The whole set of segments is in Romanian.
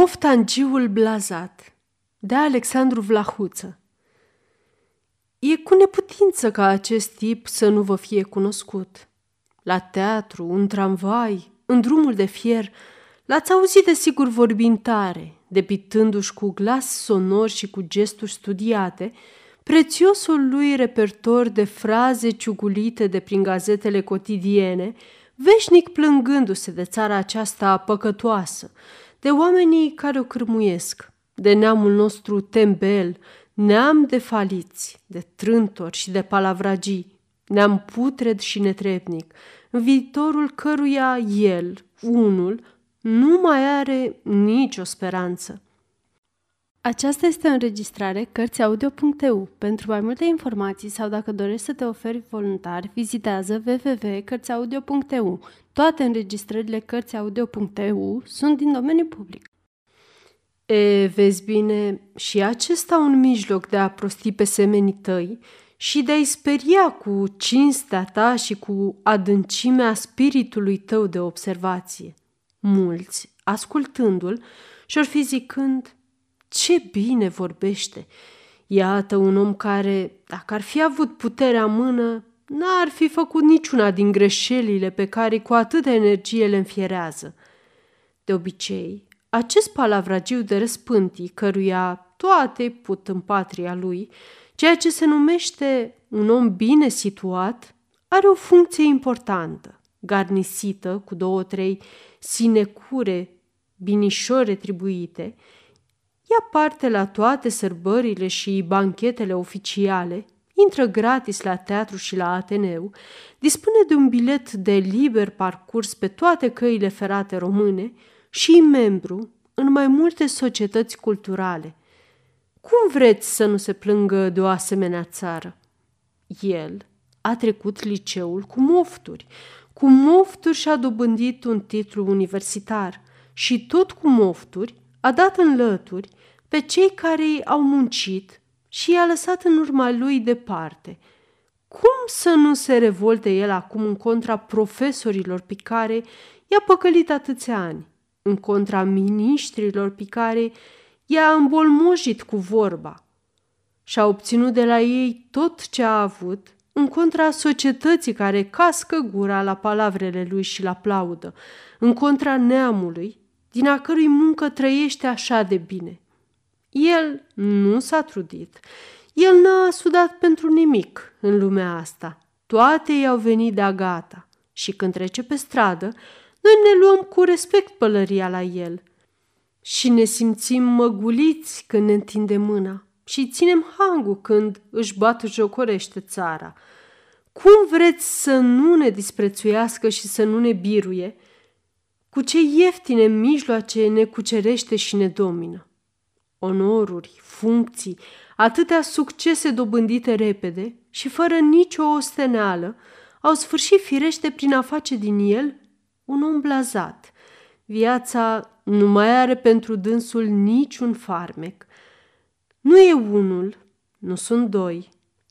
Moftangiul blazat de Alexandru Vlahuță E cu neputință ca acest tip să nu vă fie cunoscut. La teatru, în tramvai, în drumul de fier, l-ați auzit de sigur vorbind tare, depitându-și cu glas sonor și cu gesturi studiate, prețiosul lui repertor de fraze ciugulite de prin gazetele cotidiene, veșnic plângându-se de țara aceasta păcătoasă, de oamenii care o cârmuiesc, de neamul nostru tembel, neam de faliți, de trântori și de palavragii, neam putred și netrebnic, în viitorul căruia el, unul, nu mai are nicio speranță. Aceasta este o înregistrare Cărțiaudio.eu. Pentru mai multe informații sau dacă dorești să te oferi voluntar, vizitează www.cărțiaudio.eu. Toate înregistrările Cărțiaudio.eu sunt din domeniu public. E, vezi bine, și acesta un mijloc de a prosti pe semenii tăi și de a-i speria cu cinstea ta și cu adâncimea spiritului tău de observație. Mulți, ascultându-l, și-or fi zicând, ce bine vorbește! Iată un om care, dacă ar fi avut puterea mână, n-ar fi făcut niciuna din greșelile pe care cu atâta energie le înfierează. De obicei, acest palavragiu de răspântii, căruia toate put în patria lui, ceea ce se numește un om bine situat, are o funcție importantă, garnisită cu două-trei sinecure binișori retribuite, ia parte la toate sărbările și banchetele oficiale, intră gratis la teatru și la Ateneu, dispune de un bilet de liber parcurs pe toate căile ferate române și membru în mai multe societăți culturale. Cum vreți să nu se plângă de o asemenea țară? El a trecut liceul cu mofturi, cu mofturi și-a dobândit un titlu universitar și tot cu mofturi a dat în lături pe cei care au muncit și i-a lăsat în urma lui departe. Cum să nu se revolte el acum în contra profesorilor pe care i-a păcălit atâția ani, în contra miniștrilor pe care i-a îmbolmojit cu vorba. Și a obținut de la ei tot ce a avut, în contra societății care cască gura la palavrele lui și la plaudă, în contra neamului, din a cărui muncă trăiește așa de bine – el nu s-a trudit. El n-a sudat pentru nimic în lumea asta. Toate i-au venit de gata. Și când trece pe stradă, noi ne luăm cu respect pălăria la el. Și ne simțim măguliți când ne întinde mâna și ținem hangul când își bat jocorește țara. Cum vreți să nu ne disprețuiască și să nu ne biruie? Cu ce ieftine mijloace ne cucerește și ne domină? onoruri, funcții, atâtea succese dobândite repede și fără nicio osteneală, au sfârșit firește prin a face din el un om blazat. Viața nu mai are pentru dânsul niciun farmec. Nu e unul, nu sunt doi,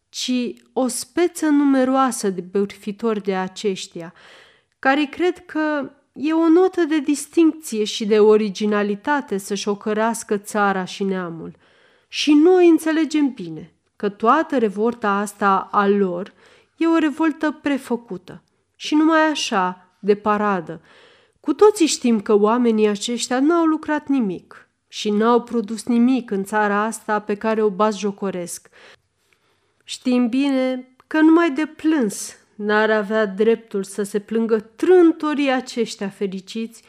ci o speță numeroasă de bârfitori de aceștia, care cred că E o notă de distincție și de originalitate să-și ocărască țara și neamul. Și noi înțelegem bine că toată revolta asta a lor e o revoltă prefăcută și numai așa, de paradă. Cu toții știm că oamenii aceștia n-au lucrat nimic și n-au produs nimic în țara asta pe care o jocoresc. Știm bine că numai de plâns n-ar avea dreptul să se plângă trântorii aceștia fericiți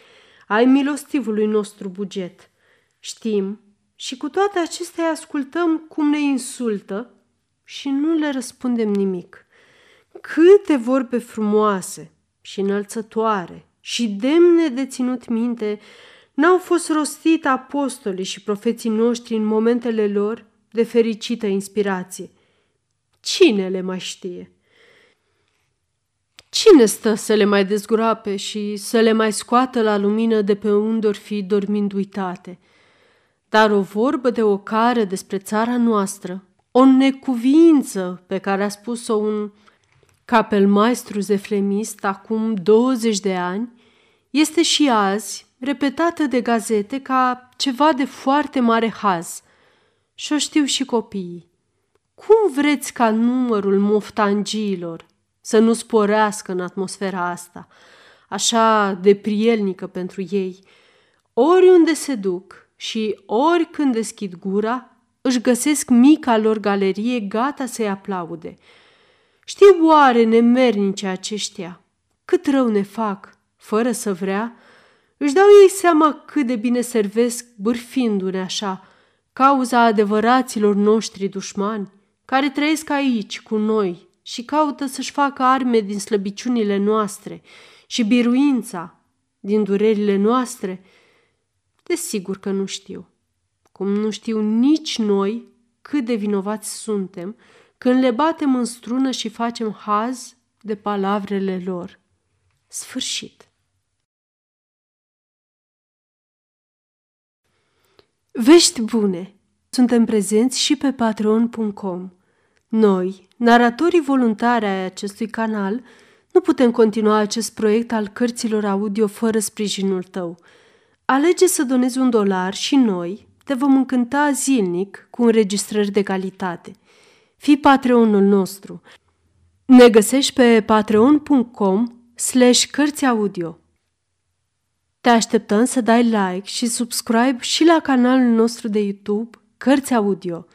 ai milostivului nostru buget. Știm și cu toate acestea ascultăm cum ne insultă și nu le răspundem nimic. Câte vorbe frumoase și înălțătoare și demne de ținut minte n-au fost rostite apostolii și profeții noștri în momentele lor de fericită inspirație. Cine le mai știe? Cine stă să le mai dezgroape și să le mai scoată la lumină de pe unde or fi dormind uitate? Dar o vorbă de care despre țara noastră, o necuvință pe care a spus-o un capelmaestru zeflemist acum 20 de ani, este și azi repetată de gazete ca ceva de foarte mare haz. Și o știu și copiii. Cum vreți ca numărul moftangiilor să nu sporească în atmosfera asta, așa de prielnică pentru ei? Oriunde se duc și ori când deschid gura, își găsesc mica lor galerie gata să-i aplaude. Știu oare nemernice aceștia cât rău ne fac, fără să vrea, își dau ei seama cât de bine servesc bârfindu-ne așa, cauza adevăraților noștri dușmani, care trăiesc aici cu noi și caută să-și facă arme din slăbiciunile noastre și biruința din durerile noastre? Desigur că nu știu. Cum nu știu nici noi cât de vinovați suntem când le batem în strună și facem haz de palavrele lor. Sfârșit. Vești bune! Suntem prezenți și pe patreon.com. Noi, naratorii voluntari ai acestui canal, nu putem continua acest proiect al cărților audio fără sprijinul tău. Alege să donezi un dolar și noi te vom încânta zilnic cu înregistrări de calitate. Fii patreonul nostru. Ne găsești pe patreon.com slash cărți audio. Te așteptăm să dai like și subscribe și la canalul nostru de YouTube Cărți Audio –